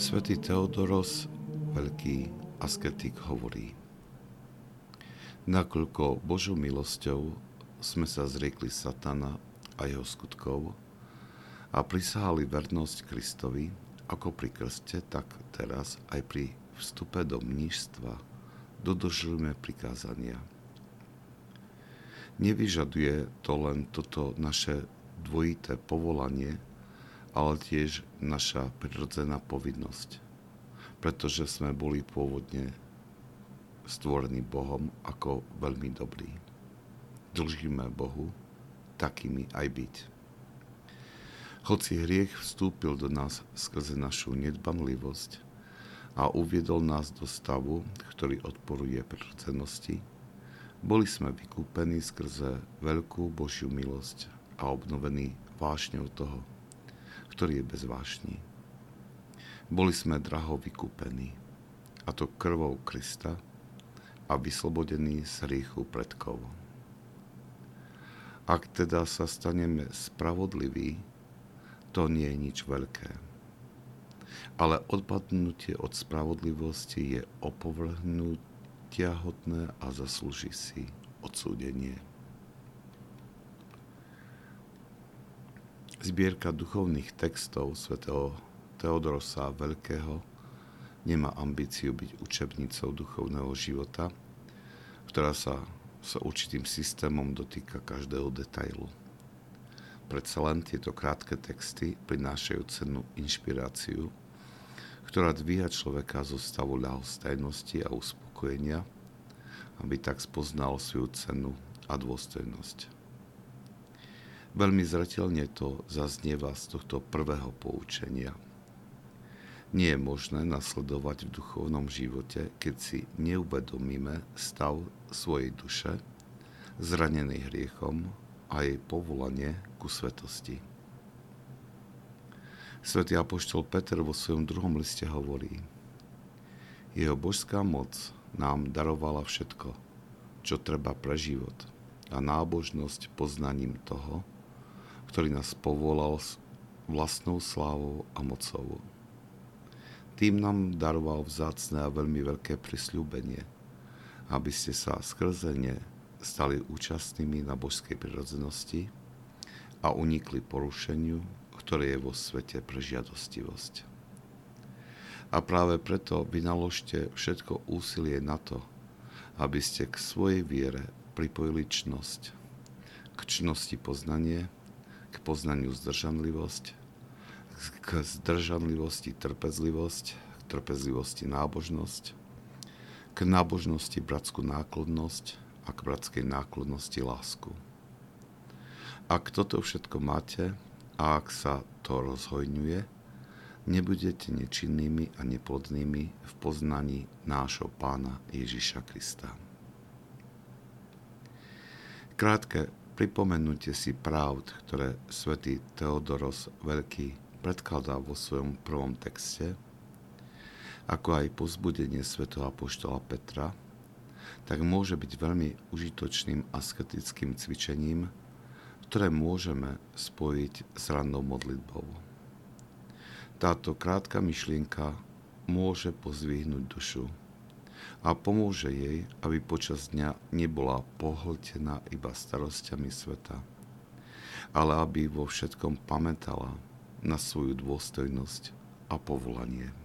Svetý Teodoros, veľký asketik, hovorí Nakoľko Božou milosťou sme sa zriekli satana a jeho skutkov a prisahali vernosť Kristovi, ako pri krste, tak teraz aj pri vstupe do mnížstva dodržujeme prikázania. Nevyžaduje to len toto naše dvojité povolanie, ale tiež naša prirodzená povinnosť, pretože sme boli pôvodne stvorení Bohom ako veľmi dobrý. Dlžíme Bohu takými aj byť. Hoci hriech vstúpil do nás skrze našu nedbanlivosť a uviedol nás do stavu, ktorý odporuje prirodzenosti, boli sme vykúpení skrze veľkú Božiu milosť a obnovení vášňou toho, ktorý je bez vášni. Boli sme draho vykúpení, a to krvou Krista a vyslobodení z hriechu predkov. Ak teda sa staneme spravodliví, to nie je nič veľké. Ale odpadnutie od spravodlivosti je opovrhnutia hodné a zaslúži si odsúdenie. Zbierka duchovných textov svätého Teodorosa Veľkého nemá ambíciu byť učebnicou duchovného života, ktorá sa s určitým systémom dotýka každého detailu. Predsa len tieto krátke texty prinášajú cennú inšpiráciu, ktorá dvíha človeka zo stavu ľahostajnosti a uspokojenia, aby tak spoznal svoju cenu a dôstojnosť. Veľmi zretelne to zaznieva z tohto prvého poučenia. Nie je možné nasledovať v duchovnom živote, keď si neuvedomíme stav svojej duše, zranenej hriechom a jej povolanie ku svetosti. Svetý apoštol Peter vo svojom druhom liste hovorí Jeho božská moc nám darovala všetko, čo treba pre život a nábožnosť poznaním toho, ktorý nás povolal s vlastnou slávou a mocou. Tým nám daroval vzácne a veľmi veľké prisľúbenie, aby ste sa skrze ne stali účastnými na božskej prirodzenosti a unikli porušeniu, ktoré je vo svete pre žiadostivosť. A práve preto vynaložte všetko úsilie na to, aby ste k svojej viere pripojili čnosť, k čnosti poznanie, k poznaniu zdržanlivosť, k zdržanlivosti trpezlivosť, k trpezlivosti nábožnosť, k nábožnosti bratskú náklodnosť a k bratskej náklodnosti lásku. Ak toto všetko máte a ak sa to rozhojňuje, nebudete nečinnými a neplodnými v poznaní nášho pána Ježiša Krista. Krátke pripomenutie si pravd, ktoré svätý Teodoros Veľký predkladá vo svojom prvom texte, ako aj pozbudenie svätého apoštola Petra, tak môže byť veľmi užitočným asketickým cvičením, ktoré môžeme spojiť s rannou modlitbou. Táto krátka myšlienka môže pozvihnúť dušu a pomôže jej, aby počas dňa nebola pohltená iba starosťami sveta, ale aby vo všetkom pamätala na svoju dôstojnosť a povolanie.